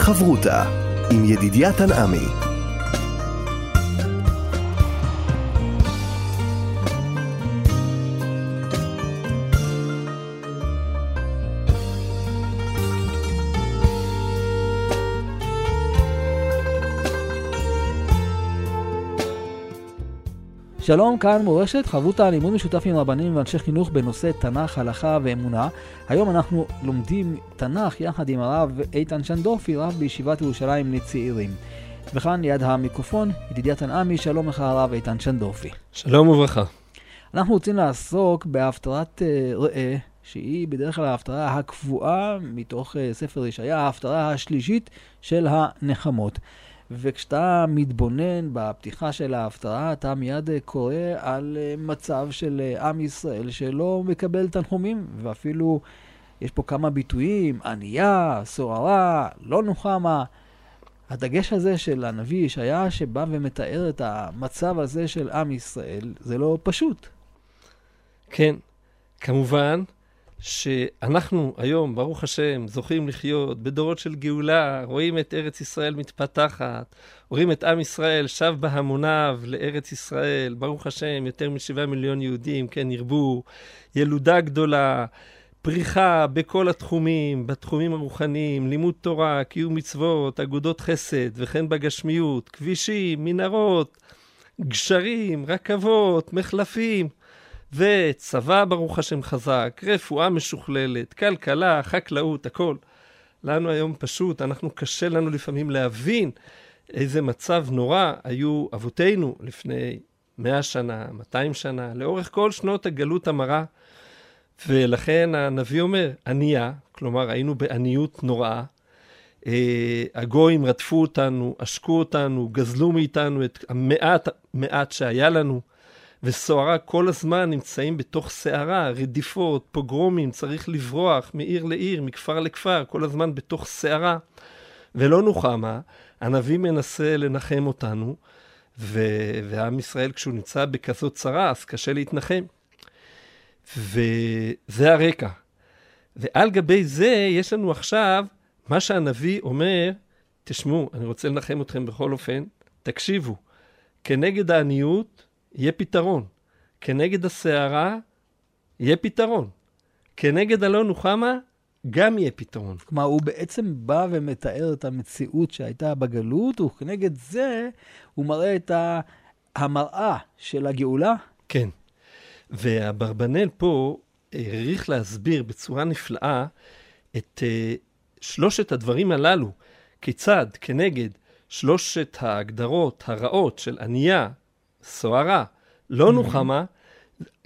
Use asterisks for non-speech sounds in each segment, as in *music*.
חברותה עם ידידיה תנעמי שלום, כאן מורשת, חברותה לימוד משותף עם רבנים ואנשי חינוך בנושא תנ"ך, הלכה ואמונה. היום אנחנו לומדים תנ"ך יחד עם הרב איתן שנדורפי, רב בישיבת ירושלים לצעירים. וכאן ליד המיקרופון, ידידיה תנעמי, שלום לך הרב איתן שנדורפי. שלום וברכה. אנחנו רוצים לעסוק בהפטרת uh, ראה, שהיא בדרך כלל ההפטרה הקבועה מתוך uh, ספר ישעיה, ההפטרה השלישית של הנחמות. וכשאתה מתבונן בפתיחה של ההפטרה, אתה מיד קורא על אה, מצב של אה, עם ישראל שלא מקבל תנחומים, ואפילו יש פה כמה ביטויים, ענייה, סוערה, לא נוחמה. הדגש הזה של הנביא ישעיה שבא ומתאר את המצב הזה של עם ישראל, זה לא פשוט. כן, כמובן שאנחנו היום, ברוך השם, זוכים לחיות בדורות של גאולה, רואים את ארץ ישראל מתפתחת, רואים את עם ישראל שב בהמוניו לארץ ישראל, ברוך השם, יותר משבעה מיליון יהודים, כן ירבו, ילודה גדולה, פריחה בכל התחומים, בתחומים הרוחניים, לימוד תורה, קיום מצוות, אגודות חסד, וכן בגשמיות, כבישים, מנהרות, גשרים, רכבות, מחלפים. וצבא, ברוך השם, חזק, רפואה משוכללת, כלכלה, חקלאות, הכל. לנו היום פשוט, אנחנו, קשה לנו לפעמים להבין איזה מצב נורא היו אבותינו לפני מאה שנה, 200 שנה, לאורך כל שנות הגלות המרה. ולכן הנביא אומר, ענייה, כלומר היינו בעניות נוראה. אה, הגויים רדפו אותנו, עשקו אותנו, גזלו מאיתנו את המעט מעט שהיה לנו. וסוערה כל הזמן נמצאים בתוך סערה, רדיפות, פוגרומים, צריך לברוח מעיר לעיר, מכפר לכפר, כל הזמן בתוך סערה. ולא נוחמה, הנביא מנסה לנחם אותנו, ו- ועם ישראל כשהוא נמצא בכזאת צרה, אז קשה להתנחם. וזה הרקע. ועל גבי זה יש לנו עכשיו מה שהנביא אומר, תשמעו, אני רוצה לנחם אתכם בכל אופן, תקשיבו, כנגד העניות יהיה פתרון. כנגד הסערה, יהיה פתרון. כנגד הלא נוחמה, גם יהיה פתרון. כלומר, הוא בעצם בא ומתאר את המציאות שהייתה בגלות, וכנגד זה הוא מראה את המראה של הגאולה. כן. ואברבנאל פה העריך להסביר בצורה נפלאה את uh, שלושת הדברים הללו, כיצד כנגד שלושת ההגדרות הרעות של ענייה, סוערה, לא נוחמה,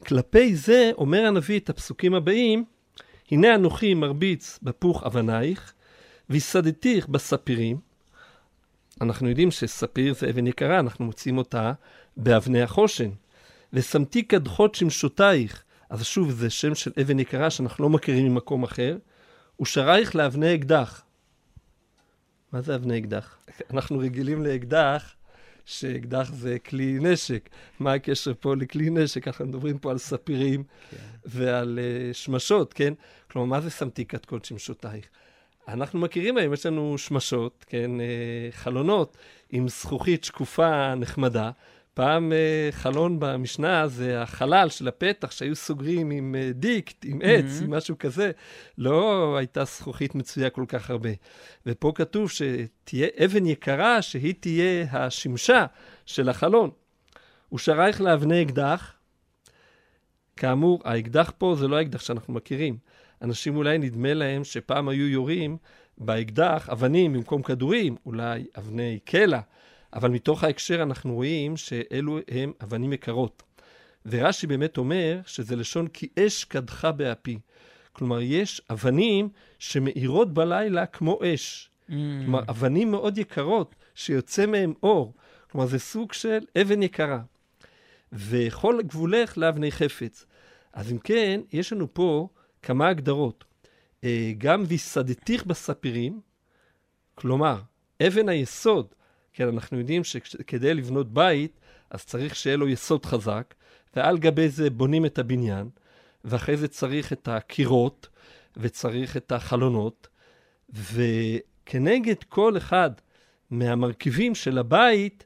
כלפי זה אומר הנביא את הפסוקים הבאים, הנה אנוכי מרביץ בפוך אבנייך, ויסדתיך בספירים. אנחנו יודעים שספיר זה אבן יקרה, אנחנו מוצאים אותה באבני החושן. ושמתי קדחות שמשותייך, אז שוב, זה שם של אבן יקרה שאנחנו לא מכירים ממקום אחר, ושרייך לאבני אקדח. מה זה אבני אקדח? אנחנו רגילים לאקדח שאקדח זה כלי נשק. מה הקשר פה לכלי נשק? אנחנו מדברים פה על ספירים כן. ועל uh, שמשות, כן? כלומר, מה זה שמתי קדקוד שמשותייך? אנחנו מכירים היום, יש לנו שמשות, כן, uh, חלונות עם זכוכית שקופה נחמדה, פעם uh, חלון במשנה זה החלל של הפתח שהיו סוגרים עם uh, דיקט, עם עץ, mm-hmm. עם משהו כזה. לא הייתה זכוכית מצויה כל כך הרבה. ופה כתוב שתהיה אבן יקרה שהיא תהיה השמשה של החלון. ושרייך לאבני אקדח. כאמור, האקדח פה זה לא האקדח שאנחנו מכירים. אנשים אולי נדמה להם שפעם היו יורים באקדח אבנים במקום כדורים, אולי אבני קלע. אבל מתוך ההקשר אנחנו רואים שאלו הם אבנים יקרות. ורש"י באמת אומר שזה לשון כי אש קדחה באפי. כלומר, יש אבנים שמאירות בלילה כמו אש. Mm. כלומר, אבנים מאוד יקרות שיוצא מהם אור. כלומר, זה סוג של אבן יקרה. וכל גבולך לאבני חפץ. אז אם כן, יש לנו פה כמה הגדרות. אה, גם ויסדתיך בספירים, כלומר, אבן היסוד כן, אנחנו יודעים שכדי לבנות בית, אז צריך שיהיה לו יסוד חזק, ועל גבי זה בונים את הבניין, ואחרי זה צריך את הקירות, וצריך את החלונות, כנגד כל אחד מהמרכיבים של הבית,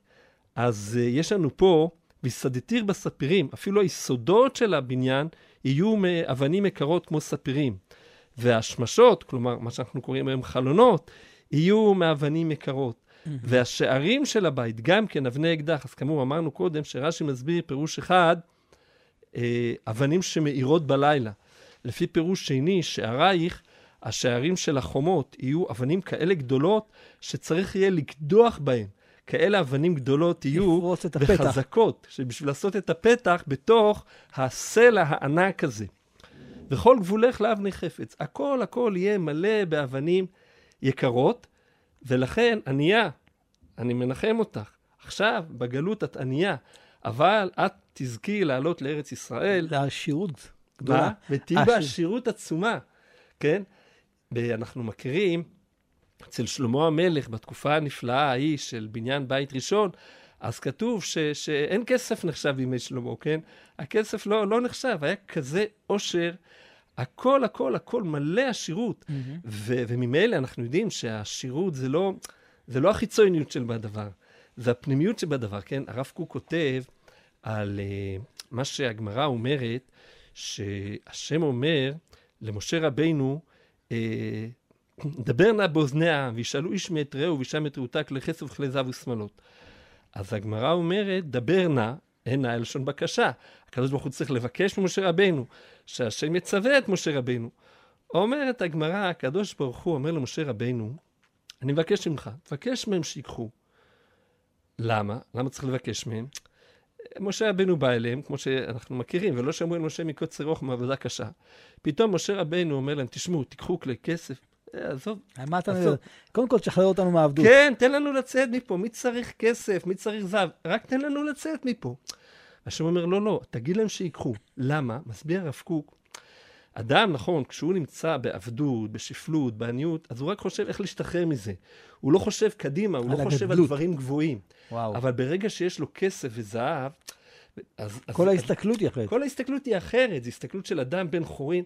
אז uh, יש לנו פה, ויסדתיר בספירים, אפילו היסודות של הבניין יהיו מאבנים יקרות כמו ספירים. והשמשות, כלומר, מה שאנחנו קוראים היום חלונות, יהיו מאבנים יקרות. והשערים של הבית, גם כן אבני אקדח, אז כאמור, אמרנו קודם שרש"י מסביר פירוש אחד, אה, אבנים שמאירות בלילה. לפי פירוש שני, שערייך, השערים של החומות יהיו אבנים כאלה גדולות, שצריך יהיה לקדוח בהן. כאלה אבנים גדולות יהיו וחזקות, שבשביל לעשות את הפתח בתוך הסלע הענק הזה. וכל גבולך לאבני חפץ. הכל הכל יהיה מלא באבנים יקרות, ולכן ענייה, אני מנחם אותך. עכשיו, בגלות את ענייה, אבל את תזכי לעלות לארץ ישראל. לעשירות גדולה. ותהיי בעשירות עצומה, כן? ואנחנו מכירים, אצל שלמה המלך, בתקופה הנפלאה ההיא של בניין בית ראשון, אז כתוב ש, שאין כסף נחשב בימי שלמה, כן? הכסף לא, לא נחשב, היה כזה עושר, הכל, הכל, הכל מלא עשירות. Mm-hmm. ו- וממילא אנחנו יודעים שהעשירות זה לא, זה לא החיצוניות של הדבר, זה הפנימיות שבדבר, כן? הרב קוק כותב על uh, מה שהגמרא אומרת, שהשם אומר למשה רבינו, uh, דבר נא באוזני העם, וישאלו איש מאת רעהו וישם את רעותה כלי כסף וכלי זהב ושמאלות. אז הגמרא אומרת, דבר נא, אין נא לשון בקשה. הקדוש ברוך הוא צריך לבקש ממשה רבינו, שהשם יצווה את משה רבינו. אומרת הגמרא, הקדוש ברוך הוא אומר למשה רבינו, אני מבקש ממך, תבקש מהם שיקחו. למה? למה צריך לבקש מהם? משה רבנו בא אליהם, כמו שאנחנו מכירים, ולא שמעו אל משה מקוצר רוח מעבודה קשה. פתאום משה רבנו אומר להם, תשמעו, תיקחו כלי כסף, אה, עזוב. מה אתה מדבר? קודם כל, תשחרר אותנו מהעבדות. כן, תן לנו לצאת מפה. מי צריך כסף? מי צריך זהב? רק תן לנו לצאת מפה. השם אומר, לא, לא, תגיד להם שיקחו. למה? מסביר הרב קוק, אדם, נכון, כשהוא נמצא בעבדות, בשפלות, בעניות, אז הוא רק חושב איך להשתחרר מזה. הוא לא חושב קדימה, הוא לא הגדלות. חושב על דברים גבוהים. וואו. אבל ברגע שיש לו כסף וזהב, אז... כל אז, ההסתכלות היא אחרת. כל ההסתכלות היא אחרת, זו הסתכלות של אדם בן חורין.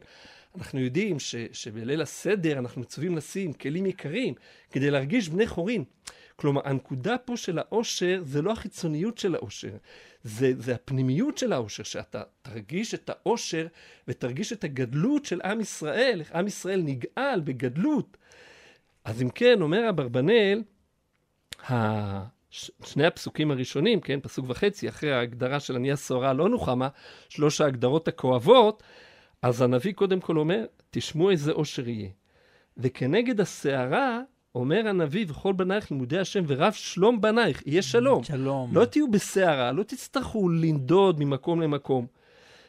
אנחנו יודעים ש, שבליל הסדר אנחנו מצווים לשים כלים יקרים כדי להרגיש בני חורין. כלומר, הנקודה פה של העושר זה לא החיצוניות של העושר, זה, זה הפנימיות של העושר, שאתה תרגיש את העושר ותרגיש את הגדלות של עם ישראל, איך עם ישראל נגאל בגדלות. אז אם כן, אומר אברבנאל, שני הפסוקים הראשונים, כן, פסוק וחצי, אחרי ההגדרה של ענייה סוהרה לא נוחמה, שלוש ההגדרות הכואבות, אז הנביא קודם כל אומר, תשמעו איזה עושר יהיה. וכנגד הסערה, אומר הנביא, וכל בנייך לימודי השם ורב שלום בנייך, יהיה שלום. שלום. לא תהיו בסערה, לא תצטרכו לנדוד ממקום למקום.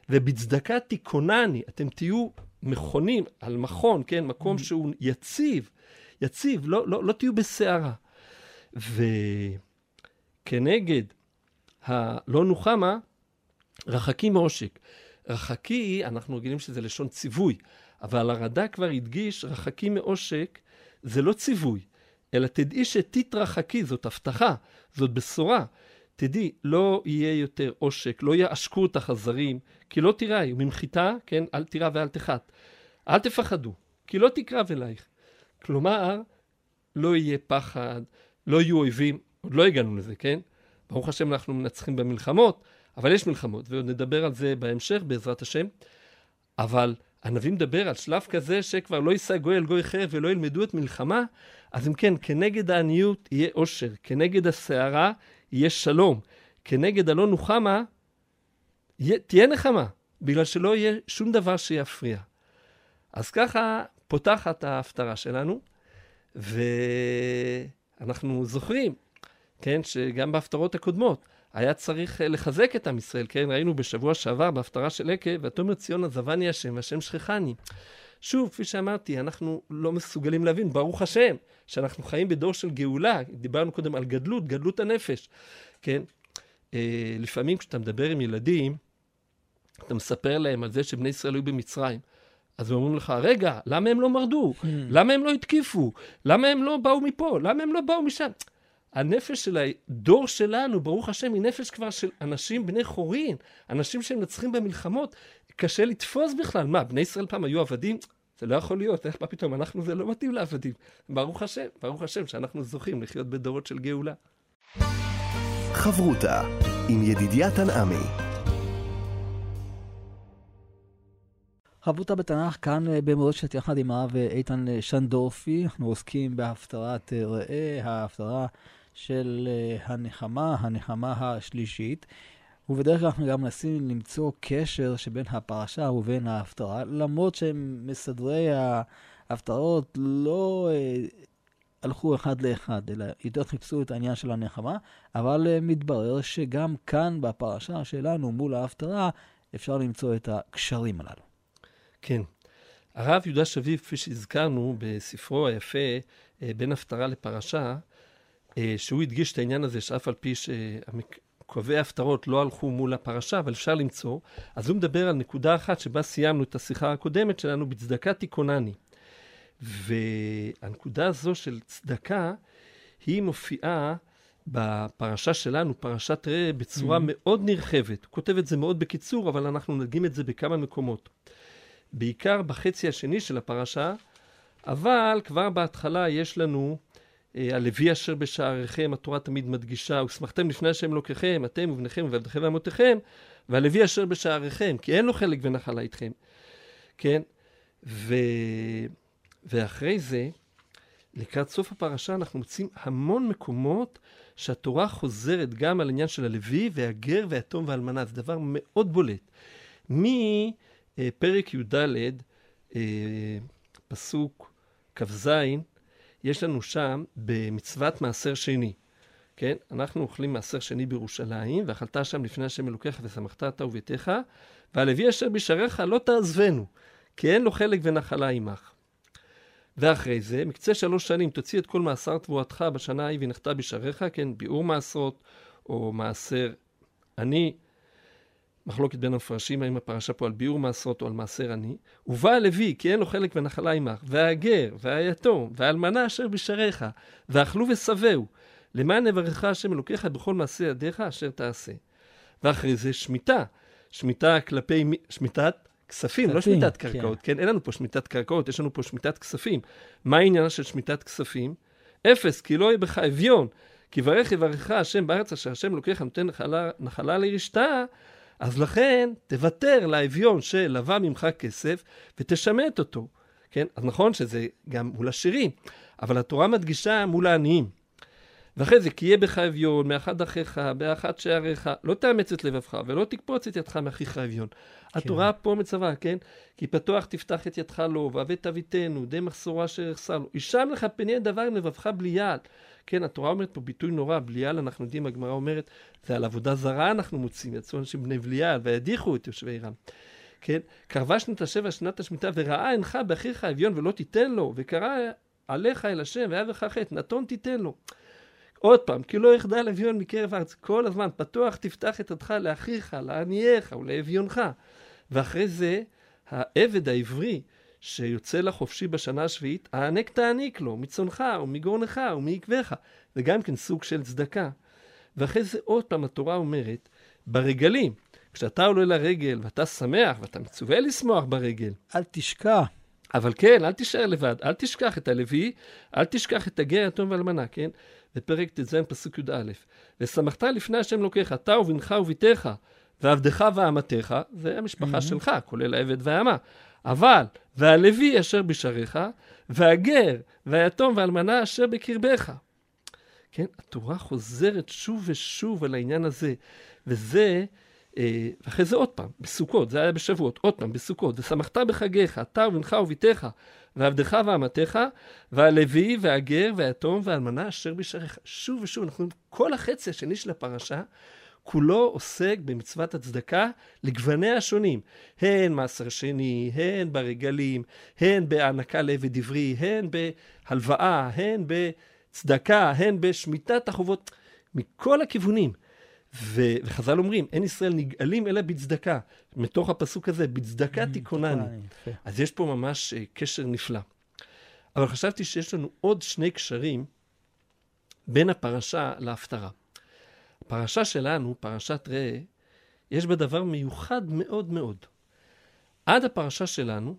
ובצדקה תיכונני, אתם תהיו מכונים על מכון, כן? מקום שהוא יציב, יציב, לא, לא, לא תהיו בסערה. וכנגד הלא נוחמה, רחקים מעושק. רחקי, אנחנו רגילים שזה לשון ציווי, אבל הרד"ק כבר הדגיש, רחקי מעושק זה לא ציווי, אלא תדעי שתתרחקי, זאת הבטחה, זאת בשורה. תדעי, לא יהיה יותר עושק, לא יעשקו אותך הזרים, כי לא תיראי, וממחיתה, כן, אל תירא ואל תחת. אל תפחדו, כי לא תקרב אלייך. כלומר, לא יהיה פחד, לא יהיו אויבים, עוד לא הגענו לזה, כן? ברוך השם אנחנו מנצחים במלחמות, אבל יש מלחמות, ועוד נדבר על זה בהמשך בעזרת השם. אבל הנביא מדבר על שלב כזה שכבר לא יישא גוי אל גוי חרב ולא ילמדו את מלחמה, אז אם כן, כנגד העניות יהיה עושר, כנגד הסערה יהיה שלום, כנגד הלא נוחמה תהיה נחמה, בגלל שלא יהיה שום דבר שיפריע. אז ככה פותחת ההפטרה שלנו, ואנחנו זוכרים, כן, שגם בהפטרות הקודמות, היה צריך אה, לחזק את עם ישראל, כן? ראינו בשבוע שעבר בהפטרה של עקב, ותאמר ציון עזבני השם והשם שכחני. שוב, כפי שאמרתי, אנחנו לא מסוגלים להבין, ברוך השם, שאנחנו חיים בדור של גאולה. דיברנו קודם על גדלות, גדלות הנפש, כן? אה, לפעמים כשאתה מדבר עם ילדים, אתה מספר להם על זה שבני ישראל היו במצרים. אז הם אומרים לך, רגע, למה הם לא מרדו? Hmm. למה הם לא התקיפו? למה הם לא באו מפה? למה הם לא באו משם? הנפש של הדור שלנו, ברוך השם, היא נפש כבר של אנשים בני חורין, אנשים שמנצחים במלחמות. קשה לתפוס בכלל. מה, בני ישראל פעם היו עבדים? זה לא יכול להיות, איך, מה פתאום, אנחנו, זה לא מתאים לעבדים. ברוך השם, ברוך השם שאנחנו זוכים לחיות בדורות של גאולה. חברותה עם ידידיה תנעמי. חברותה בתנ"ך כאן אה, במורשת יחד עם הרב אה, איתן אה, שנדורפי. אנחנו עוסקים בהפטרת ראה, ההפטרה של הנחמה, הנחמה השלישית. ובדרך כלל אנחנו גם מנסים למצוא קשר שבין הפרשה ובין ההפטרה, למרות שמסדרי ההפטרות לא אה, הלכו אחד לאחד, אלא יותר חיפשו את העניין של הנחמה, אבל אה, מתברר שגם כאן בפרשה שלנו מול ההפטרה אפשר למצוא את הקשרים הללו. כן. הרב יהודה שביב, כפי שהזכרנו בספרו היפה, אה, בין הפטרה לפרשה, אה, שהוא הדגיש את העניין הזה שאף על פי קובעי ההפטרות לא הלכו מול הפרשה, אבל אפשר למצוא. אז הוא מדבר על נקודה אחת שבה סיימנו את השיחה הקודמת שלנו, בצדקה תיכונני. והנקודה הזו של צדקה, היא מופיעה בפרשה שלנו, פרשת ראה, בצורה mm-hmm. מאוד נרחבת. הוא כותב את זה מאוד בקיצור, אבל אנחנו נדגים את זה בכמה מקומות. בעיקר בחצי השני של הפרשה, אבל כבר בהתחלה יש לנו אה, הלוי אשר בשעריכם, התורה תמיד מדגישה, ושמחתם לפני השם אלוקיכם, אתם ובניכם ועבדיכם ואמותיכם, והלוי אשר בשעריכם, כי אין לו חלק ונחלה איתכם. כן? ו... ואחרי זה, לקראת סוף הפרשה, אנחנו מוצאים המון מקומות שהתורה חוזרת גם על עניין של הלוי והגר והיתום והאלמנה. זה דבר מאוד בולט. מפרק י"ד, אה, פסוק כ"ז, יש לנו שם במצוות מעשר שני. כן? אנחנו אוכלים מעשר שני בירושלים, ואכלת שם לפני השם אלוקיך ושמחת אתה וביתך, והלוי אשר בשעריך לא תעזבנו, כי אין לו חלק ונחלה עמך. ואחרי זה, מקצה שלוש שנים תוציא את כל מעשר תבואתך בשנה ההיא ונחתה בשעריך, כן, ביאור מעשרות, או מעשר עני, מחלוקת בין המפרשים האם הפרשה פה על ביאור מעשרות או על מעשר עני. ובא הלוי כי אין לו חלק ונחלה עמך, והגר, והיתום, והאלמנה אשר בשעריך, ואכלו ושבעו, למען יברכך השם אלוקיך בכל מעשה ידיך אשר תעשה. ואחרי זה שמיטה, שמיטה כלפי, שמיטת כספים, לא שמיטת כן. קרקעות, כן. כן? אין לנו פה שמיטת קרקעות, יש לנו פה שמיטת כספים. מה העניין של שמיטת כספים? אפס, כי לא יהיה בך אביון. כי ברך יברכך השם בארץ אשר השם אלוקיך נותן נחלה, נחלה לירשתה, אז לכן תוותר לאביון שלווה ממך כסף ותשמט אותו. כן? אז נכון שזה גם מול עשירים, אבל התורה מדגישה מול העניים. ואחרי זה, כי יהיה בך אביון, מאחד אחיך, באחד שעריך, לא תאמץ את לבבך, ולא תקפוץ את ידך מאחיך אביון. כן. התורה פה מצווה, כן? כי פתוח תפתח את ידך לו, ואהבה תביתנו, די מחסורה אשר יחסר לו. הישם לך פני דבר עם לבבך בלי יד. כן, התורה אומרת פה ביטוי נורא, בליעל, אנחנו יודעים, הגמרא אומרת, זה על עבודה זרה אנחנו מוצאים, יצאו אנשים בני בליעל, וידיחו את יושבי עירם. כן, קרבה שנת השבע, שנת השמיטה, וראה עינך באחיך אביון ולא תיתן לו, וקרא עליך אל השם, והיה בך חטא, נתון תיתן לו. עוד פעם, כי לא יחדל אביון מקרב הארץ, כל הזמן, פתוח תפתח את ידך לאחיך, לענייך ולאביונך. ואחרי זה, העבד העברי, שיוצא לחופשי בשנה השביעית, הענק תעניק לו, מצונך ומגורנך ומעקבך. זה גם כן סוג של צדקה. ואחרי זה עוד פעם התורה אומרת, ברגלים, כשאתה עולה לרגל ואתה שמח ואתה מצווה לשמוח ברגל. אל תשכח. אבל כן, אל תישאר לבד, אל תשכח את הלוי, אל תשכח את הגר, יתום ואלמנה, כן? בפרק ט"ז, פסוק י"א. ושמחת לפני השם לוקח, אתה ובנך וביתך, ועבדך ואמתך, זה המשפחה mm-hmm. שלך, כולל העבד והאמה. אבל, והלוי אשר בשעריך, והגר, והיתום והאלמנה אשר בקרבך. כן, התורה חוזרת שוב ושוב על העניין הזה, וזה, ואחרי זה עוד פעם, בסוכות, זה היה בשבועות, עוד פעם, בסוכות, ושמחת בחגיך, אתה ובנך וביתך, ועבדך ואמתך, והלוי והגר והיתום והאלמנה אשר בשעריך. שוב ושוב, אנחנו כל החצי השני של הפרשה, כולו עוסק במצוות הצדקה לגווניה השונים, הן מעשר שני, הן ברגלים, הן בהענקה לעבד עברי, הן בהלוואה, הן בצדקה, הן בשמיטת החובות, מכל הכיוונים. ו- וחז"ל אומרים, אין ישראל נגאלים אלא בצדקה. מתוך הפסוק הזה, בצדקה mm, תיכונני. אז יש פה ממש uh, קשר נפלא. אבל חשבתי שיש לנו עוד שני קשרים בין הפרשה להפטרה. הפרשה שלנו, פרשת ראה, יש בה דבר מיוחד מאוד מאוד. עד הפרשה שלנו,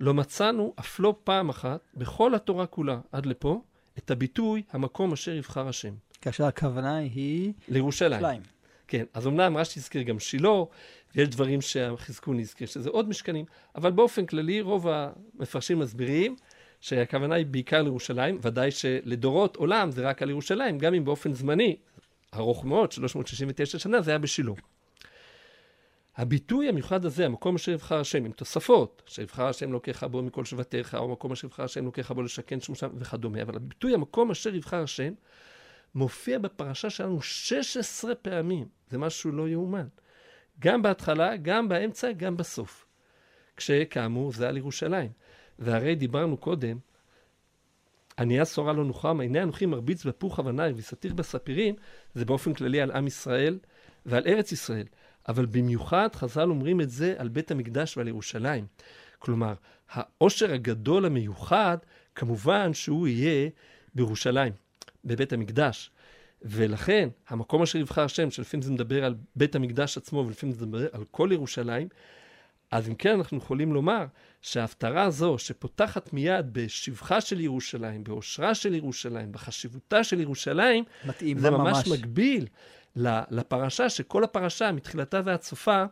לא מצאנו אף לא פעם אחת בכל התורה כולה עד לפה את הביטוי המקום אשר יבחר השם. כאשר הכוונה היא... לירושלים. כן, אז אמנם רש"י הזכיר גם שילה, ויש דברים שהחזקון הזכיר, שזה עוד משכנים, אבל באופן כללי רוב המפרשים מסבירים שהכוונה היא בעיקר לירושלים, ודאי שלדורות עולם זה רק על ירושלים, גם אם באופן זמני, ארוך מאוד, 369 שנה, זה היה בשילה. הביטוי המיוחד הזה, המקום אשר יבחר השם, עם תוספות, שיבחר השם לוקח בו מכל שבטיך, או מקום אשר יבחר השם לוקח בו לשכן שמו וכדומה, אבל הביטוי המקום אשר יבחר השם, מופיע בפרשה שלנו 16 פעמים. זה משהו לא יאומן. גם בהתחלה, גם באמצע, גם בסוף. כשכאמור זה על ירושלים. והרי דיברנו קודם, ענייה שורה לא נוחמה, הנה אנוכי מרביץ בפוך אבני וסתיר בספירים, זה באופן כללי על עם ישראל ועל ארץ ישראל. אבל במיוחד חז"ל אומרים את זה על בית המקדש ועל ירושלים. כלומר, העושר הגדול המיוחד, כמובן שהוא יהיה בירושלים, בבית המקדש. ולכן, המקום אשר יבחר השם, שלפעמים זה מדבר על בית המקדש עצמו ולפעמים זה מדבר על כל ירושלים, אז אם כן אנחנו יכולים לומר שההפטרה הזו שפותחת מיד בשבחה של ירושלים, באושרה של ירושלים, בחשיבותה של ירושלים, זה ממש, ממש מקביל לפרשה, שכל הפרשה מתחילתה ועד סופה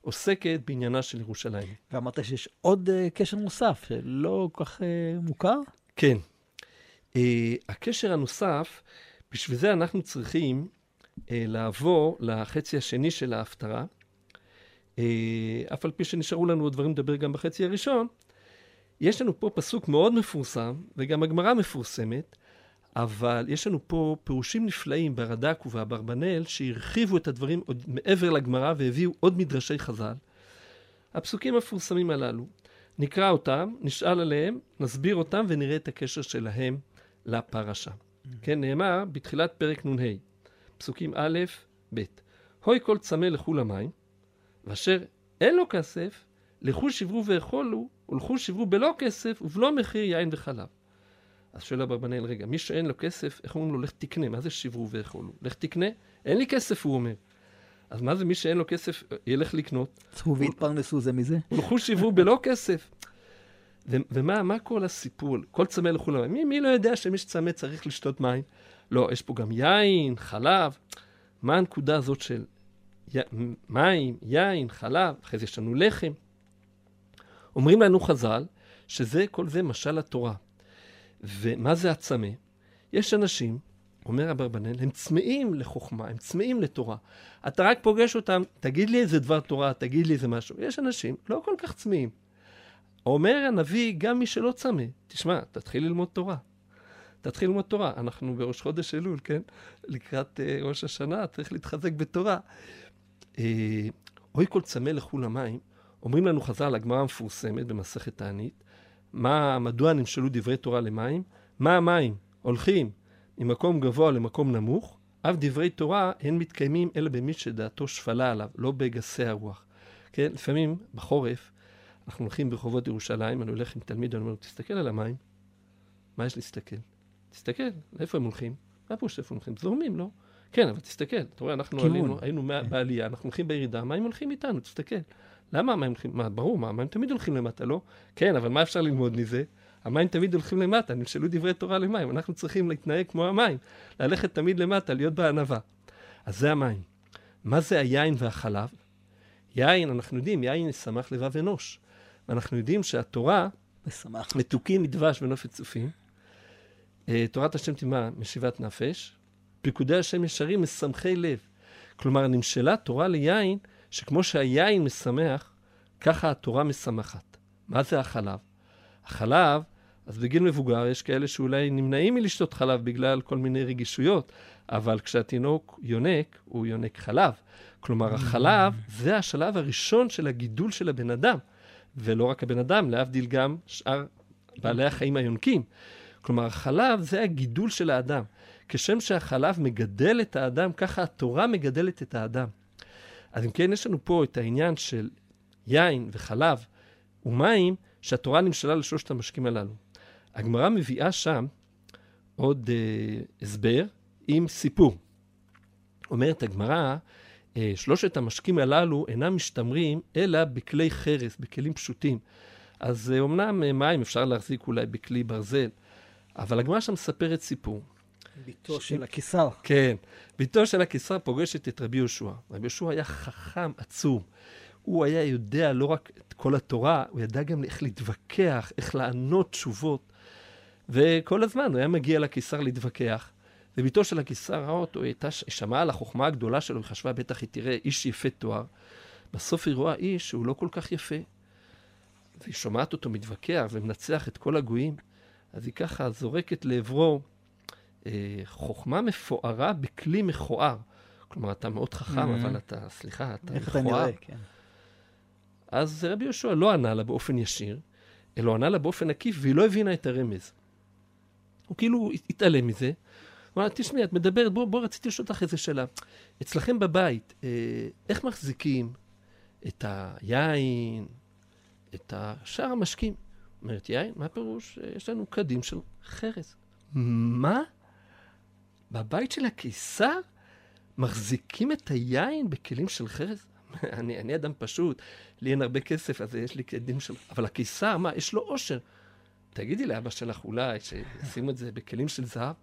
עוסקת בעניינה של ירושלים. ואמרת שיש עוד uh, קשר נוסף שלא כל כך uh, מוכר? כן. Uh, הקשר הנוסף, בשביל זה אנחנו צריכים uh, לעבור לחצי השני של ההפטרה. Uh, אף על פי שנשארו לנו עוד דברים לדבר גם בחצי הראשון, יש לנו פה פסוק מאוד מפורסם, וגם הגמרא מפורסמת, אבל יש לנו פה פירושים נפלאים ברד"ק ובאברבנאל, שהרחיבו את הדברים עוד מעבר לגמרא והביאו עוד מדרשי חז"ל. הפסוקים המפורסמים הללו, נקרא אותם, נשאל עליהם, נסביר אותם ונראה את הקשר שלהם לפרשה. כן, נאמר בתחילת פרק נ"ה, פסוקים א', ב', הוי כל צמא לכו למים, ואשר אין לו כסף, לכו שברו ואכולו, ולכו שברו בלא כסף ובלא מחיר יין וחלב. אז שואל אברבנאל, רגע, מי שאין לו כסף, איך אומרים לו, לך תקנה, מה זה שברו ואכולו? לך תקנה, אין לי כסף, הוא אומר. אז מה זה מי שאין לו כסף, ילך לקנות? צאו והתפרנסו זה מזה. הלכו שברו בלא כסף. ומה מה כל הסיפור? כל צמא לכו למים. מי, מי לא יודע שמי שצמא צריך לשתות מים? לא, יש פה גם יין, חלב. מה הנקודה הזאת של י- מים, יין, חלב, אחרי זה יש לנו לחם. אומרים לנו חז"ל, שזה, כל זה משל התורה. ומה זה הצמא? יש אנשים, אומר אברבנאל, הם צמאים לחוכמה, הם צמאים לתורה. אתה רק פוגש אותם, תגיד לי איזה דבר תורה, תגיד לי איזה משהו. יש אנשים לא כל כך צמאים. אומר הנביא, גם מי שלא צמא, תשמע, תתחיל ללמוד תורה. תתחיל ללמוד תורה. אנחנו בראש חודש אלול, כן? לקראת uh, ראש השנה, צריך להתחזק בתורה. Uh, אוי כל צמא לכו למים, אומרים לנו חז"ל, הגמרא המפורסמת במסכת תענית, מה, מדוע נמשלו דברי תורה למים? מה המים? הולכים ממקום גבוה למקום נמוך, אף דברי תורה הן מתקיימים אלא במי שדעתו שפלה עליו, לא בגסי הרוח. כן, לפעמים בחורף אנחנו הולכים ברחובות ירושלים, אני הולך עם תלמיד, אני אומר לו, תסתכל על המים. מה יש להסתכל? תסתכל, לאיפה הם הולכים? מה פירוש איפה הם הולכים? זורמים, לא? כן, אבל תסתכל, אתה רואה, אנחנו עלינו, היינו בעלייה, אנחנו הולכים בירידה, המים הולכים איתנו, תסתכל. למה המים הולכים? מה, ברור, מה, המים תמיד הולכים למטה, לא? כן, אבל מה אפשר ללמוד מזה? המים תמיד הולכים למטה, נמשלו דברי תורה למים, אנחנו צריכים להתנהג כמו המים, ללכת תמיד למטה, להיות בענווה. אז זה המים. מה זה היין והחלב? יין, אנחנו יודעים, יין ישמח לבב אנוש. ואנחנו יודעים שהתורה, משמח. מתוקים מדבש ונופת צופים. אה, תורת השם תימא משיבת נפש, פיקודי השם ישרים משמחי לב. כלומר, נמשלה תורה ליין שכמו שהיין משמח, ככה התורה משמחת. מה זה החלב? החלב, אז בגיל מבוגר יש כאלה שאולי נמנעים מלשתות חלב בגלל כל מיני רגישויות, אבל כשהתינוק יונק, הוא יונק חלב. כלומר, החלב זה השלב הראשון של הגידול של הבן אדם, ולא רק הבן אדם, להבדיל גם שאר בעלי החיים היונקים. כלומר, החלב זה הגידול של האדם. כשם שהחלב מגדל את האדם, ככה התורה מגדלת את האדם. אז אם כן, יש לנו פה את העניין של יין וחלב ומים, שהתורה נמשלה לשלושת המשקים הללו. הגמרא מביאה שם עוד אה, הסבר עם סיפור. אומרת הגמרא, שלושת המשקים הללו אינם משתמרים אלא בכלי חרס, בכלים פשוטים. אז אה, אומנם אה, מים אפשר להחזיק אולי בכלי ברזל, אבל הגמרא שם מספרת סיפור. ביתו של הקיסר. כן, ביתו של הקיסר פוגשת את רבי יהושע. רבי יהושע היה חכם עצום. הוא היה יודע לא רק את כל התורה, הוא ידע גם איך להתווכח, איך לענות תשובות. וכל הזמן הוא היה מגיע לקיסר להתווכח. וביתו של הקיסר ראה אותו, היא הייתה, שמעה על החוכמה הגדולה שלו, היא חשבה, בטח היא תראה איש יפה תואר. בסוף היא רואה איש שהוא לא כל כך יפה. והיא שומעת אותו מתווכח ומנצח את כל הגויים. אז היא ככה זורקת לעברו אה, חוכמה מפוארה בכלי מכוער. כלומר, אתה מאוד חכם, Mhm. אבל אתה, סליחה, אתה איך אתה מכוער. נראה, כן. אז רבי יהושע לא ענה לה באופן ישיר, אלא ענה לה באופן עקיף, והיא לא הבינה את הרמז. הוא כאילו התעלם מזה. הוא אמר, תשמעי, את מדברת, בוא, בוא, רציתי לשאול אותך איזה שאלה. אצלכם בבית, אה, איך מחזיקים את היין, את שאר המשקים? אומרת, יין? מה הפירוש? אה, יש לנו קדים של חרס. מה? בבית של הקיסר מחזיקים את היין בכלים של חרס? *laughs* אני, אני אדם פשוט, לי אין הרבה כסף, אז יש לי קדים של... אבל הקיסר, מה, יש לו עושר. תגידי לאבא שלך אולי, שישימו את זה בכלים של זהב.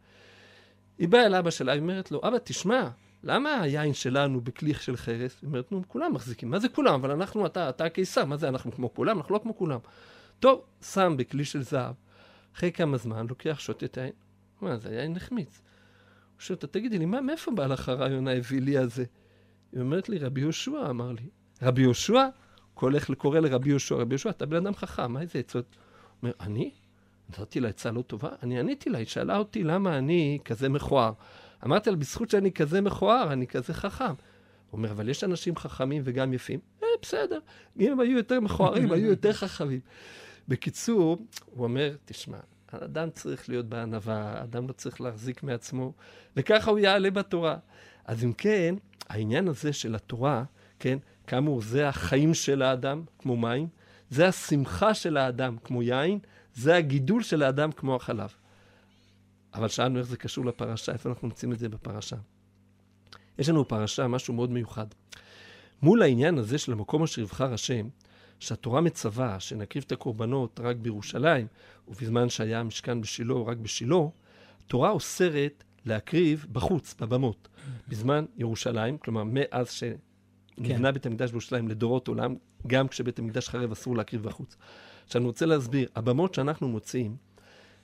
היא באה אל אבא שלה, היא אומרת לו, אבא, תשמע, למה היין שלנו בכלי של חרס? היא אומרת, נו, כולם מחזיקים. מה זה כולם? אבל אנחנו, אתה, אתה הקיסר, מה זה, אנחנו כמו כולם? אנחנו לא כמו כולם. טוב, שם בכלי של זהב. אחרי כמה זמן, לוקח, שותה את היין. מה, זה יין נחמיץ. הוא שואל אותה, תגידי לי, מה, מאיפה בא לך הרעיון האווילי הזה? היא אומרת לי, רבי יהושע אמר לי. רבי יהושע? הוא לקורא לרבי יהושע, רבי יהושע, אתה בן אדם חכם, מה איזה עצות? הוא אומר, אני? נתתי לה עצה לא טובה? אני עניתי לה, היא שאלה אותי למה אני כזה מכוער. אמרתי לה, בזכות שאני כזה מכוער, אני כזה חכם. הוא אומר, אבל יש אנשים חכמים וגם יפים. אה, בסדר, אם הם היו יותר מכוערים, היו יותר חכמים. בקיצור, הוא אומר, תשמע, האדם צריך להיות בענווה, האדם לא צריך להחזיק מעצמו, וככה הוא יעלה בתורה. אז אם כן, העניין הזה של התורה, כן, כאמור, זה החיים של האדם, כמו מים, זה השמחה של האדם, כמו יין, זה הגידול של האדם, כמו החלב. אבל שאלנו איך זה קשור לפרשה, איפה אנחנו מוצאים את זה בפרשה. יש לנו פרשה, משהו מאוד מיוחד. מול העניין הזה של המקום אשר יבחר השם, שהתורה מצווה שנקריב את הקורבנות רק בירושלים, ובזמן שהיה המשכן בשילה, רק בשילה, התורה אוסרת להקריב בחוץ, בבמות, בזמן ירושלים, כלומר, מאז שנבנה בית המקדש בירושלים לדורות עולם, גם כשבית המקדש חרב אסור להקריב בחוץ. עכשיו, אני רוצה להסביר, הבמות שאנחנו מוצאים,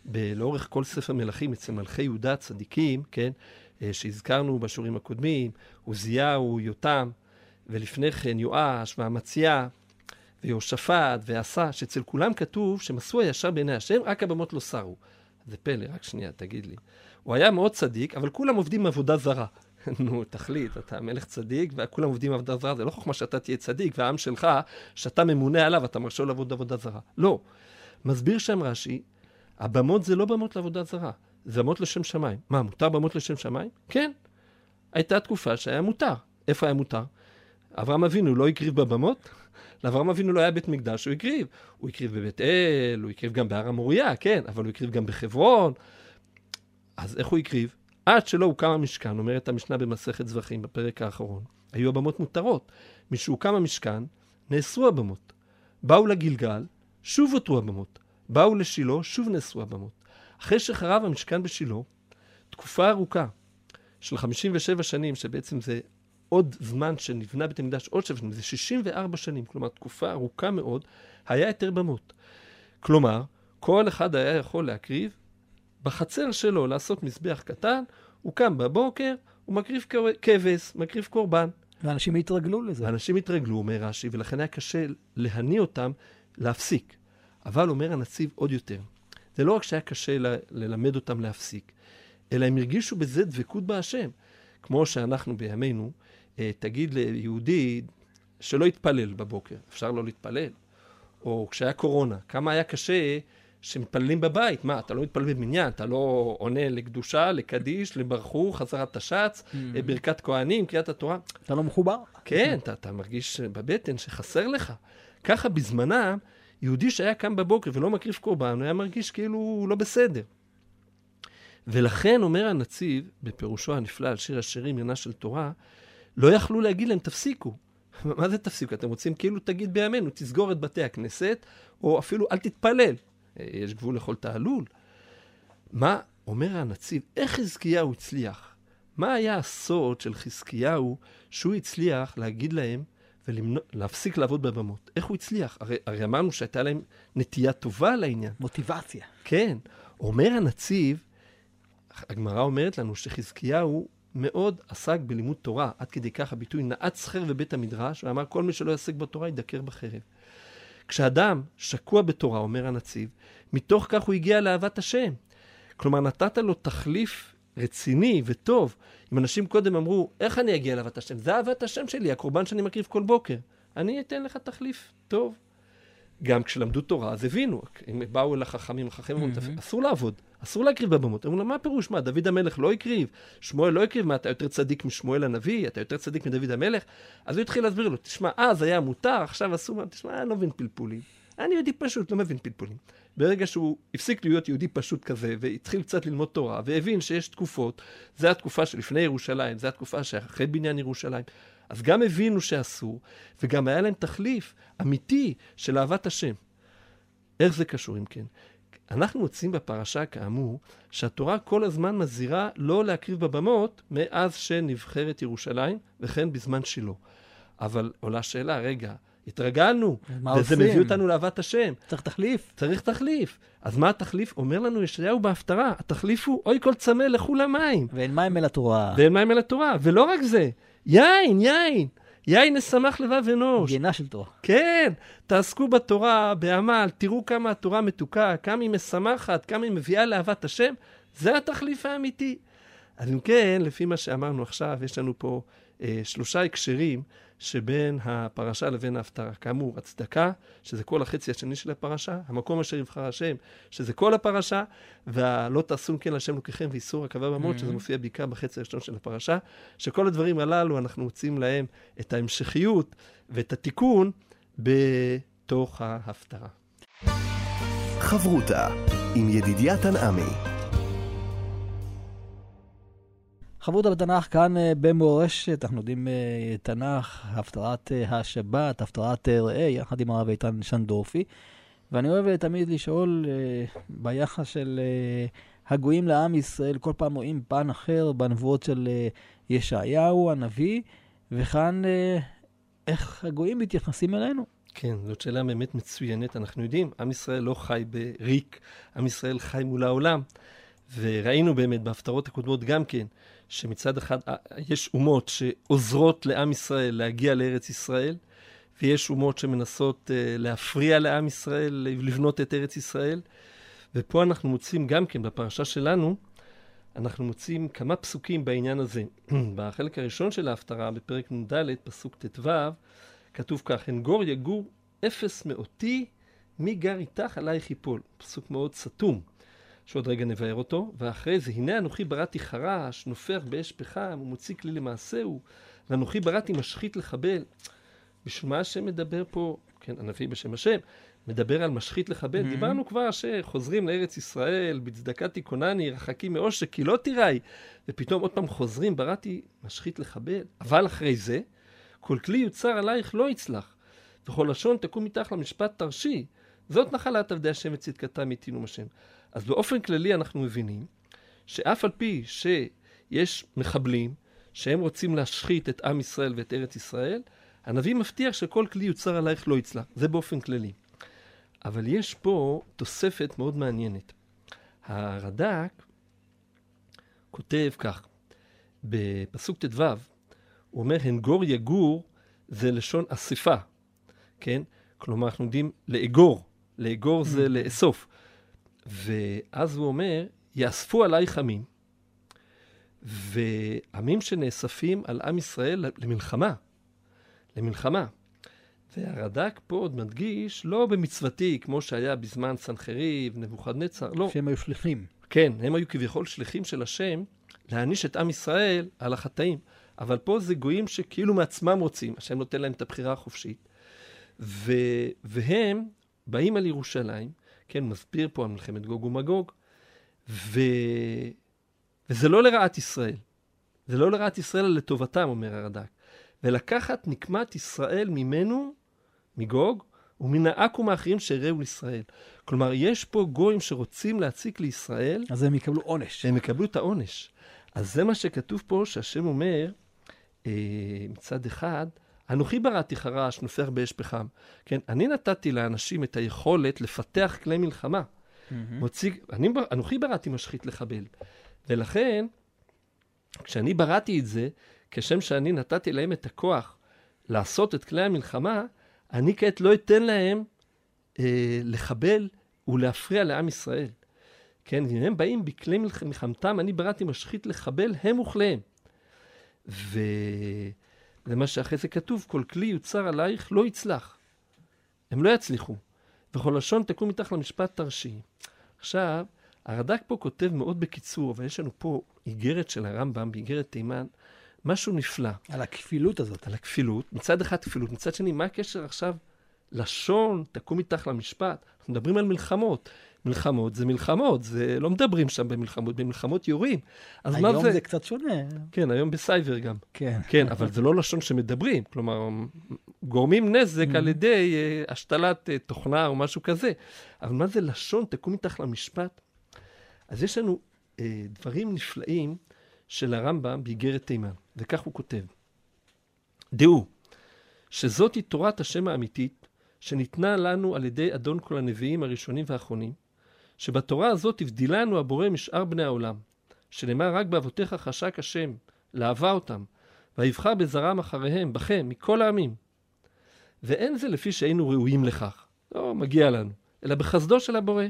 ב- לאורך כל ספר מלכים, אצל מלכי יהודה הצדיקים, כן, אה, שהזכרנו בשיעורים הקודמים, עוזיהו, יותם, ולפני כן יואש ואמציה, ויהושפט ועשה, שאצל כולם כתוב עשו הישר בעיני השם, רק הבמות לא סרו. זה פלא, רק שנייה, תגיד לי. הוא היה מאוד צדיק, אבל כולם עובדים עבודה זרה. *laughs* נו, תחליט, אתה מלך צדיק, וכולם עובדים עבודה זרה, זה לא חוכמה שאתה תהיה צדיק, והעם שלך, שאתה ממונה עליו, אתה מרשה לעבוד עבודה זרה. לא. מסביר שם רש"י, הבמות זה לא במות לעבודה זרה, זה במות לשם שמיים. מה, מותר במות לשם שמיים? כן. הייתה תקופה שהיה מותר. איפה היה מותר? אברהם אבינו לא הקריב בבמות? *laughs* לאברהם אבינו לא היה בית מקדש, הוא הקריב. הוא הקריב בבית אל, הוא הקריב גם בהר המוריה, כן, אבל הוא הקריב גם בחברון. אז איך הוא הקריב? עד שלא הוקם המשכן, אומרת המשנה במסכת זבחים בפרק האחרון, היו הבמות מותרות. משהוקם המשכן, נאסרו הבמות. באו לגלגל, שוב הותרו הבמות. באו לשילה, שוב נאסרו הבמות. אחרי שחרב המשכן בשילה, תקופה ארוכה של 57 שנים, שבעצם זה עוד זמן שנבנה בית המקדש, עוד שבע שנים, זה 64 שנים, כלומר תקופה ארוכה מאוד, היה היתר במות. כלומר, כל אחד היה יכול להקריב בחצר שלו, לעשות מזבח קטן, הוא קם בבוקר, הוא מקריב כבש, מקריב קורבן. ואנשים התרגלו לזה. ואנשים התרגלו, אומר רש"י, ולכן היה קשה להניע אותם להפסיק. אבל אומר הנציב עוד יותר, זה לא רק שהיה קשה ל- ללמד אותם להפסיק, אלא הם הרגישו בזה דבקות בהשם. כמו שאנחנו בימינו, אה, תגיד ליהודי שלא יתפלל בבוקר, אפשר לא להתפלל. או כשהיה קורונה, כמה היה קשה שמתפללים בבית. מה, אתה לא מתפלל במניין, אתה לא עונה לקדושה, לקדיש, לברכו, חזרת תש"ץ, אה, ברכת כהנים, קריאת התורה. אתה לא מחובר? כן, אתה, אתה מרגיש בבטן שחסר לך. ככה בזמנם, יהודי שהיה קם בבוקר ולא מקריב קורבן, הוא היה מרגיש כאילו הוא לא בסדר. ולכן אומר הנציב, בפירושו הנפלא על שיר השירים, עניינה של תורה, לא יכלו להגיד להם, תפסיקו. *laughs* מה זה תפסיקו? אתם רוצים כאילו תגיד בימינו, תסגור את בתי הכנסת, או אפילו אל תתפלל. יש גבול לכל תעלול. מה אומר הנציב? איך חזקיהו הצליח? מה היה הסוד של חזקיהו שהוא הצליח להגיד להם ולהפסיק לעבוד בבמות? איך הוא הצליח? הרי, הרי אמרנו שהייתה להם נטייה טובה לעניין. מוטיבציה. כן. אומר הנציב, הגמרא אומרת לנו שחזקיהו מאוד עסק בלימוד תורה, עד כדי כך הביטוי נעץ חרב בבית המדרש, ואמר כל מי שלא יעסק בתורה ידקר בחרב. כשאדם שקוע בתורה, אומר הנציב, מתוך כך הוא הגיע לאהבת השם. כלומר, נתת לו תחליף רציני וטוב. אם אנשים קודם אמרו, איך אני אגיע לאהבת השם? זה אהבת השם שלי, הקורבן שאני מקריב כל בוקר. אני אתן לך תחליף טוב. גם כשלמדו תורה, אז הבינו. הם באו אל החכמים, החכמים אמרו. אסור לעבוד, אסור להקריב בבמות. אמרו לה, מה הפירוש? מה, דוד המלך לא הקריב? שמואל לא הקריב? מה, אתה יותר צדיק משמואל הנביא? אתה יותר צדיק מדוד המלך? אז הוא התחיל להסביר לו, תשמע, אז היה מותר, עכשיו אסור, תשמע, אני לא מבין פלפולים. אני יהודי פשוט, לא מבין פלפולים. ברגע שהוא הפסיק להיות יהודי פשוט כזה, והתחיל קצת ללמוד תורה, והבין שיש תקופות, זו התקופה שלפני ירושלים, זו התקופה שאחרי בניין ירושלים, אז גם הבינו שאסור, וגם היה להם תחליף אמיתי של אהבת השם. איך זה קשור אם כן? אנחנו מוצאים בפרשה, כאמור, שהתורה כל הזמן מזהירה לא להקריב בבמות מאז שנבחרת ירושלים, וכן בזמן שילה. אבל עולה שאלה, רגע, התרגלנו, וזה עושים? מביא אותנו לאהבת השם. צריך תחליף. צריך תחליף. אז מה התחליף? אומר לנו ישעיהו בהפטרה, התחליף הוא אוי כל צמא לכו למים. ואין מים אל התורה. ואין מים אל התורה. ולא רק זה, יין, יין. יין נשמח לבב אנוש. גינה של תורה. כן, תעסקו בתורה בעמל, תראו כמה התורה מתוקה, כמה היא משמחת, כמה היא מביאה לאהבת השם, זה התחליף האמיתי. אז אם כן, לפי מה שאמרנו עכשיו, יש לנו פה אה, שלושה הקשרים שבין הפרשה לבין ההפטרה. כאמור, הצדקה, שזה כל החצי השני של הפרשה, המקום אשר יבחר השם, שזה כל הפרשה, והלא תעשו כן להשם לוקחם ואיסור הקרבה במות, שזה מופיע בעיקר בחצי הראשון של הפרשה, שכל הדברים הללו אנחנו מוצאים להם את ההמשכיות ואת התיקון בתוך ההפטרה. חברותה עם ידידיה תנעמי. חברותא בתנ"ך כאן אה, במורשת, אנחנו יודעים אה, תנ"ך, הפטרת אה, השבת, הפטרת אה, ראה, יחד עם הרב איתן שנדורפי. ואני אוהב תמיד לשאול ביחס של הגויים לעם ישראל, כל פעם רואים פן אחר בנבואות של ישעיהו הנביא, וכאן איך הגויים מתייחסים אלינו. כן, זאת שאלה באמת מצוינת. אנחנו יודעים, עם ישראל לא חי בריק, עם ישראל חי מול העולם. וראינו באמת בהפטרות הקודמות גם כן, שמצד אחד אה, יש אומות שעוזרות לעם ישראל להגיע לארץ ישראל, ויש אומות שמנסות uh, להפריע לעם ישראל, לבנות את ארץ ישראל. ופה אנחנו מוצאים גם כן, בפרשה שלנו, אנחנו מוצאים כמה פסוקים בעניין הזה. *clears throat* בחלק הראשון של ההפטרה, בפרק נ"ד, פסוק ט"ו, כתוב כך, הן גור יגור אפס מאותי, מי גר איתך עלייך יפול. פסוק מאוד סתום, שעוד רגע נבהר אותו. ואחרי זה, הנה אנוכי בראתי חרש, נופח באש פחם, ומוציא כלי למעשהו, ואנוכי בראתי משחית לחבל. בשביל מה השם מדבר פה, כן, הנביא בשם השם, מדבר על משחית לחבל. Mhm. דיברנו כבר שחוזרים לארץ ישראל, בצדקה תיכונני, רחקים מעושק, כי לא תיראי. ופתאום עוד פעם חוזרים, בראתי משחית לחבל. אבל אחרי זה, כל כלי יוצר עלייך לא יצלח, וכל לשון תקום מתחת למשפט תרשי. זאת נחלת עבדי השם וצדקתם יתינו השם. אז באופן כללי אנחנו מבינים שאף על פי שיש מחבלים שהם רוצים להשחית את עם ישראל ואת ארץ ישראל, הנביא מבטיח שכל כלי יוצר עלייך לא יצלח. זה באופן כללי. אבל יש פה תוספת מאוד מעניינת. הרד"ק כותב כך, בפסוק ט"ו, הוא אומר, הנגור יגור זה לשון אספה, כן? כלומר, אנחנו יודעים לאגור, לאגור זה לאסוף. ואז הוא אומר, יאספו עלייך עמים, ועמים שנאספים על עם ישראל למלחמה. למלחמה. והרד"ק פה עוד מדגיש, לא במצוותי, כמו שהיה בזמן סנחריב, נבוכדנצר, לא. שהם היו שליחים. כן, הם היו כביכול שליחים של השם להעניש את עם ישראל על החטאים. אבל פה זה גויים שכאילו מעצמם רוצים, השם נותן להם את הבחירה החופשית. ו... והם באים על ירושלים, כן, מסביר פה על מלחמת גוג ומגוג, ו... וזה לא לרעת ישראל. זה לא לרעת ישראל, אלא לטובתם, אומר הרד"ק. ולקחת נקמת ישראל ממנו, מגוג, ומן העכו"ם האחרים שהראו לישראל. כלומר, יש פה גויים שרוצים להציק לישראל, אז הם יקבלו עונש. שהם יקבלו את העונש. אז זה מה שכתוב פה, שהשם אומר, אה, מצד אחד, אנוכי בראתי חרש, נופח באש פחם. כן, אני נתתי לאנשים את היכולת לפתח כלי מלחמה. מוציא, אני, אנוכי בראתי משחית לחבל. ולכן, כשאני בראתי את זה, כשם שאני נתתי להם את הכוח לעשות את כלי המלחמה, אני כעת לא אתן להם אה, לחבל ולהפריע לעם ישראל. כן, אם הם באים בכלי מלח... מלחמתם, אני בראתי משחית לחבל, הם וכליהם. וזה מה שאחרי זה כתוב, כל כלי יוצר עלייך לא יצלח. הם לא יצליחו. וכל לשון תקום מתחת למשפט תרשי. עכשיו, הרד"ק פה כותב מאוד בקיצור, אבל יש לנו פה איגרת של הרמב"ם, באיגרת תימן, משהו נפלא. על הכפילות הזאת. על הכפילות, מצד אחד כפילות, מצד שני, מה הקשר עכשיו לשון תקום מתחת למשפט? אנחנו מדברים על מלחמות. מלחמות זה מלחמות, זה לא מדברים שם במלחמות, במלחמות יורים. אז מה היום זה? זה קצת שונה. כן, היום בסייבר גם. כן. כן, אבל זה לא לשון שמדברים. כלומר, גורמים נזק Mm. על ידי אה, השתלת אה, תוכנה או משהו כזה. אבל מה זה לשון תקום מתחת למשפט? אז יש לנו אה, דברים נפלאים של הרמב"ם באיגרת תימן, וכך הוא כותב: דעו שזאתי תורת השם האמיתית, שניתנה לנו על ידי אדון כל הנביאים הראשונים והאחרונים, שבתורה הזאת הבדילנו הבורא משאר בני העולם, שנאמר רק באבותיך חשק השם, לאהבה אותם, ויבחר בזרם אחריהם, בכם, מכל העמים. ואין זה לפי שהיינו ראויים לכך, לא מגיע לנו, אלא בחסדו של הבורא.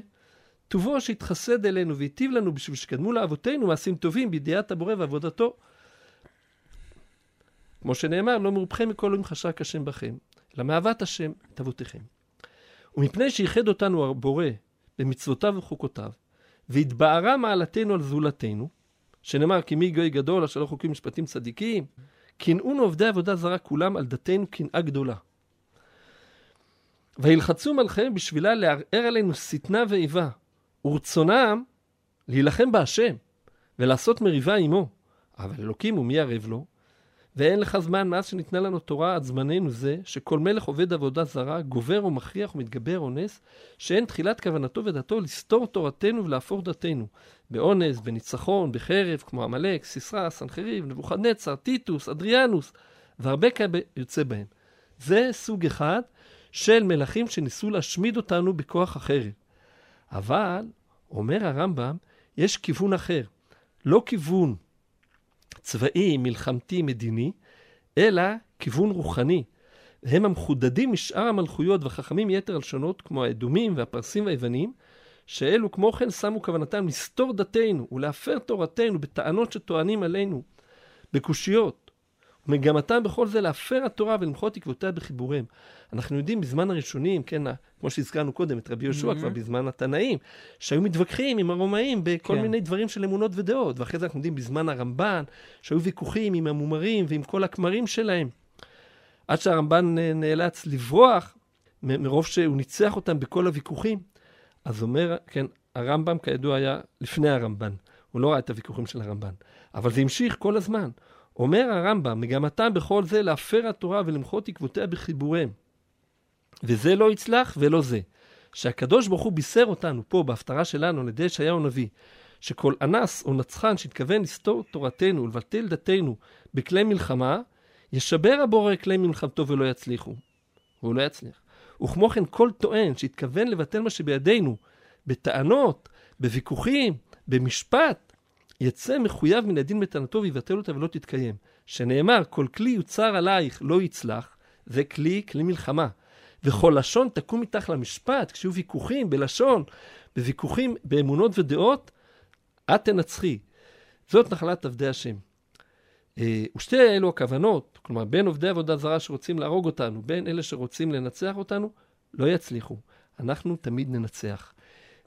טובו שהתחסד אלינו והיטיב לנו בשביל שקדמו לאבותינו מעשים טובים בידיעת הבורא ועבודתו. כמו שנאמר, לא מרובכם מכל אלוהים חשק השם בכם, אלא מאהבת השם את אבותיכם. ומפני שייחד אותנו הבורא במצוותיו וחוקותיו, והתבהרה מעלתנו על זולתנו, שנאמר כי מי גוי גדול אשר לא חוקים משפטים צדיקים, קנאונו עובדי עבודה זרה כולם על דתנו קנאה גדולה. וילחצו מלכיהם בשבילה לערער עלינו שטנה ואיבה, ורצונם להילחם בהשם, ולעשות מריבה עמו. אבל אלוקים הוא מי ערב לו? ואין לך זמן מאז שניתנה לנו תורה עד זמננו זה, שכל מלך עובד עבודה זרה, גובר ומכריח ומתגבר אונס, שאין תחילת כוונתו ודתו לסתור תורתנו ולהפוך דתנו. באונס, בניצחון, בחרב, כמו עמלק, סיסרא, סנחריב, נבוכדנצר, טיטוס, אדריאנוס, והרבה כאלה יוצא בהם. זה סוג אחד של מלכים שניסו להשמיד אותנו בכוח החרב. אבל, אומר הרמב"ם, יש כיוון אחר. לא כיוון צבאי, מלחמתי, מדיני, אלא כיוון רוחני. הם המחודדים משאר המלכויות והחכמים יתר הלשונות, כמו האדומים והפרסים והיוונים, שאלו כמו כן שמו כוונתם לסתור דתנו ולהפר תורתנו בטענות שטוענים עלינו, בקושיות. ומגמתם בכל זה להפר התורה ולמחות עקבותיה בחיבוריהם. אנחנו יודעים בזמן הראשונים, כן, כמו שהזכרנו קודם, את רבי יהושע Mhm. כבר בזמן התנאים, שהיו מתווכחים עם הרומאים בכל כן. מיני דברים של אמונות ודעות, ואחרי זה אנחנו יודעים בזמן הרמב"ן, שהיו ויכוחים עם המומרים ועם כל הכמרים שלהם. עד שהרמב"ן נאלץ לברוח מ- מרוב שהוא ניצח אותם בכל הוויכוחים. אז אומר, כן, הרמב"ם כידוע היה לפני הרמב"ן, הוא לא ראה את הוויכוחים של הרמב"ן, אבל זה המשיך כל הזמן. אומר הרמב"ם, מגמתם בכל זה להפר התורה ולמחות עקבותיה בחיבוריהם. וזה לא יצלח ולא זה. שהקדוש ברוך הוא בישר אותנו פה בהפטרה שלנו על ידי ישעיהו הנביא, שכל אנס או נצחן שהתכוון לסתור תורתנו ולבטל דתנו בכלי מלחמה, ישבר הבורא כלי מלחמתו ולא יצליחו. והוא לא יצליח. וכמו כן כל טוען שהתכוון לבטל מה שבידינו בטענות, בוויכוחים, במשפט, יצא מחויב מן הדין בטענתו ויבטל אותה ולא תתקיים. שנאמר, כל כלי יוצר עלייך לא יצלח, זה כלי, כלי מלחמה. וכל לשון תקום מתחת למשפט, כשיהיו ויכוחים בלשון, בוויכוחים באמונות ודעות, את תנצחי. זאת נחלת עבדי השם. אה, ושתי אלו הכוונות, כלומר בין עובדי עבודה זרה שרוצים להרוג אותנו, בין אלה שרוצים לנצח אותנו, לא יצליחו. אנחנו תמיד ננצח.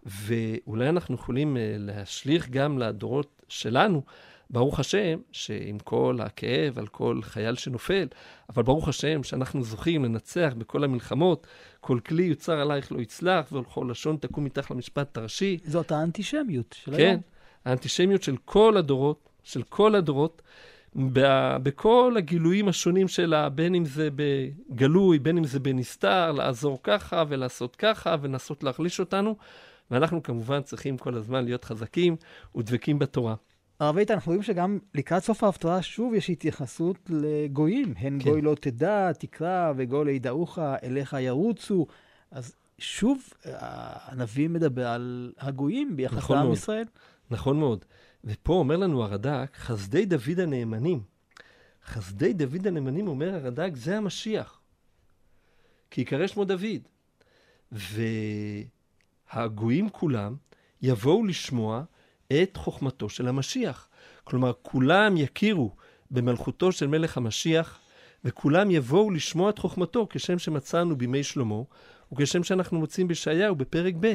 ואולי אנחנו יכולים אה, להשליך גם לדורות שלנו, ברוך השם, שעם כל הכאב על כל חייל שנופל, אבל ברוך השם שאנחנו זוכים לנצח בכל המלחמות, כל כלי יוצר עלייך לא יצלח, ולכל לשון תקום מתחת למשפט תרשי. זאת האנטישמיות של כן, היום. האנטישמיות של כל הדורות, של כל הדורות, בכל הגילויים השונים שלה, בין אם זה בגלוי, בין אם זה בנסתר, לעזור ככה ולעשות ככה ולנסות להחליש אותנו, ואנחנו כמובן צריכים כל הזמן להיות חזקים ודבקים בתורה. הרב איתן, אנחנו רואים שגם לקראת סוף ההפטרה שוב יש התייחסות לגויים. הן כן. גוי לא תדע, תקרא, וגוי לא ידעוך, אליך ירוצו. אז שוב, הנביא מדבר על הגויים ביחס נכון לעם. ישראל. נכון מאוד. ופה אומר לנו הרד"ק, חסדי דוד הנאמנים. חסדי דוד הנאמנים, אומר הרד"ק, זה המשיח. כי יקרא שמו דוד. והגויים כולם יבואו לשמוע את חוכמתו של המשיח. כלומר, כולם יכירו במלכותו של מלך המשיח, וכולם יבואו לשמוע את חוכמתו, כשם שמצאנו בימי שלמה, וכשם שאנחנו מוצאים בישעיהו בפרק ב',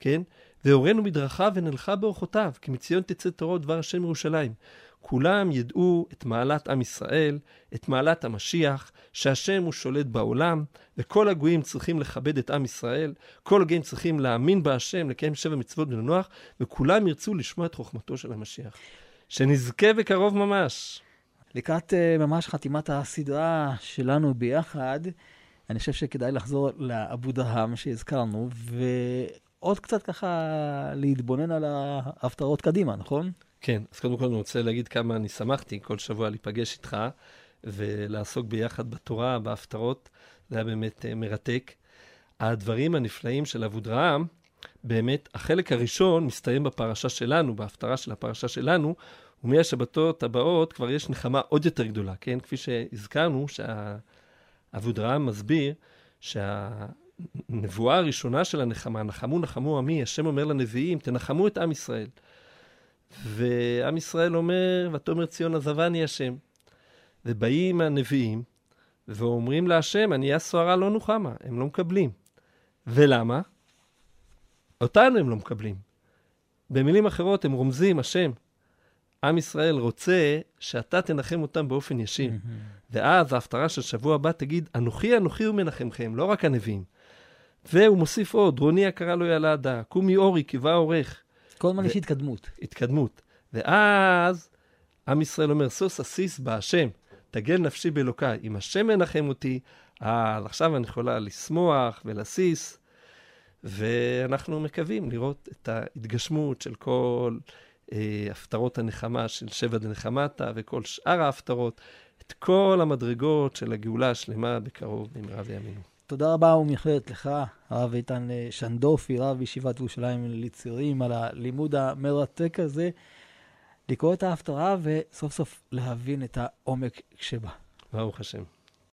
כן? והורנו מדרכיו ונלכה באורחותיו, כי מציון תצא תורו דבר השם ירושלים. כולם ידעו את מעלת עם ישראל, את מעלת המשיח, שהשם הוא שולט בעולם, וכל הגויים צריכים לכבד את עם ישראל, כל הגויים צריכים להאמין בהשם, לקיים שבע מצוות ולנוח, וכולם ירצו לשמוע את חוכמתו של המשיח. שנזכה בקרוב ממש. לקראת uh, ממש חתימת הסדרה שלנו ביחד, אני חושב שכדאי לחזור לאבו דהאם שהזכרנו, ועוד קצת ככה להתבונן על ההפטרות קדימה, נכון? כן, אז קודם כל אני רוצה להגיד כמה אני שמחתי כל שבוע להיפגש איתך ולעסוק ביחד בתורה, בהפטרות. זה היה באמת uh, מרתק. הדברים הנפלאים של אבודרעם, באמת, החלק הראשון מסתיים בפרשה שלנו, בהפטרה של הפרשה שלנו, ומהשבתות הבאות כבר יש נחמה עוד יותר גדולה, כן? כפי שהזכרנו, שאבודרעם מסביר שהנבואה הראשונה של הנחמה, נחמו נחמו עמי, השם אומר לנביאים, תנחמו את עם ישראל. ועם ישראל אומר, ותאמר ציון עזבני השם. ובאים הנביאים ואומרים להשם, ענייה סוהרה לא נוחמה, הם לא מקבלים. ולמה? אותנו הם לא מקבלים. במילים אחרות הם רומזים, השם, עם ישראל רוצה שאתה תנחם אותם באופן ישיר. ואז ההפטרה של שבוע הבא תגיד, אנוכי אנוכי הוא מנחמכם, לא רק הנביאים. והוא מוסיף עוד, רוני יקרה לא ילדה, קומי אורי, קיבה עורך. כל הזמן ו- יש התקדמות. התקדמות. ואז עם ישראל אומר, סוס אסיס בהשם, תגל נפשי באלוקיי. אם השם מנחם אותי, אז עכשיו אני יכולה לשמוח ולסיס, ואנחנו מקווים לראות את ההתגשמות של כל אה, הפטרות הנחמה של שבע דנחמתה וכל שאר ההפטרות, את כל המדרגות של הגאולה השלמה בקרוב במהרה בימינו. תודה רבה ומייחדת לך, הרב איתן אה, שנדופי, רב ישיבת ירושלים לצעירים, על הלימוד המרתק הזה, לקרוא את ההפטרה וסוף סוף להבין את העומק שבה. ברוך השם.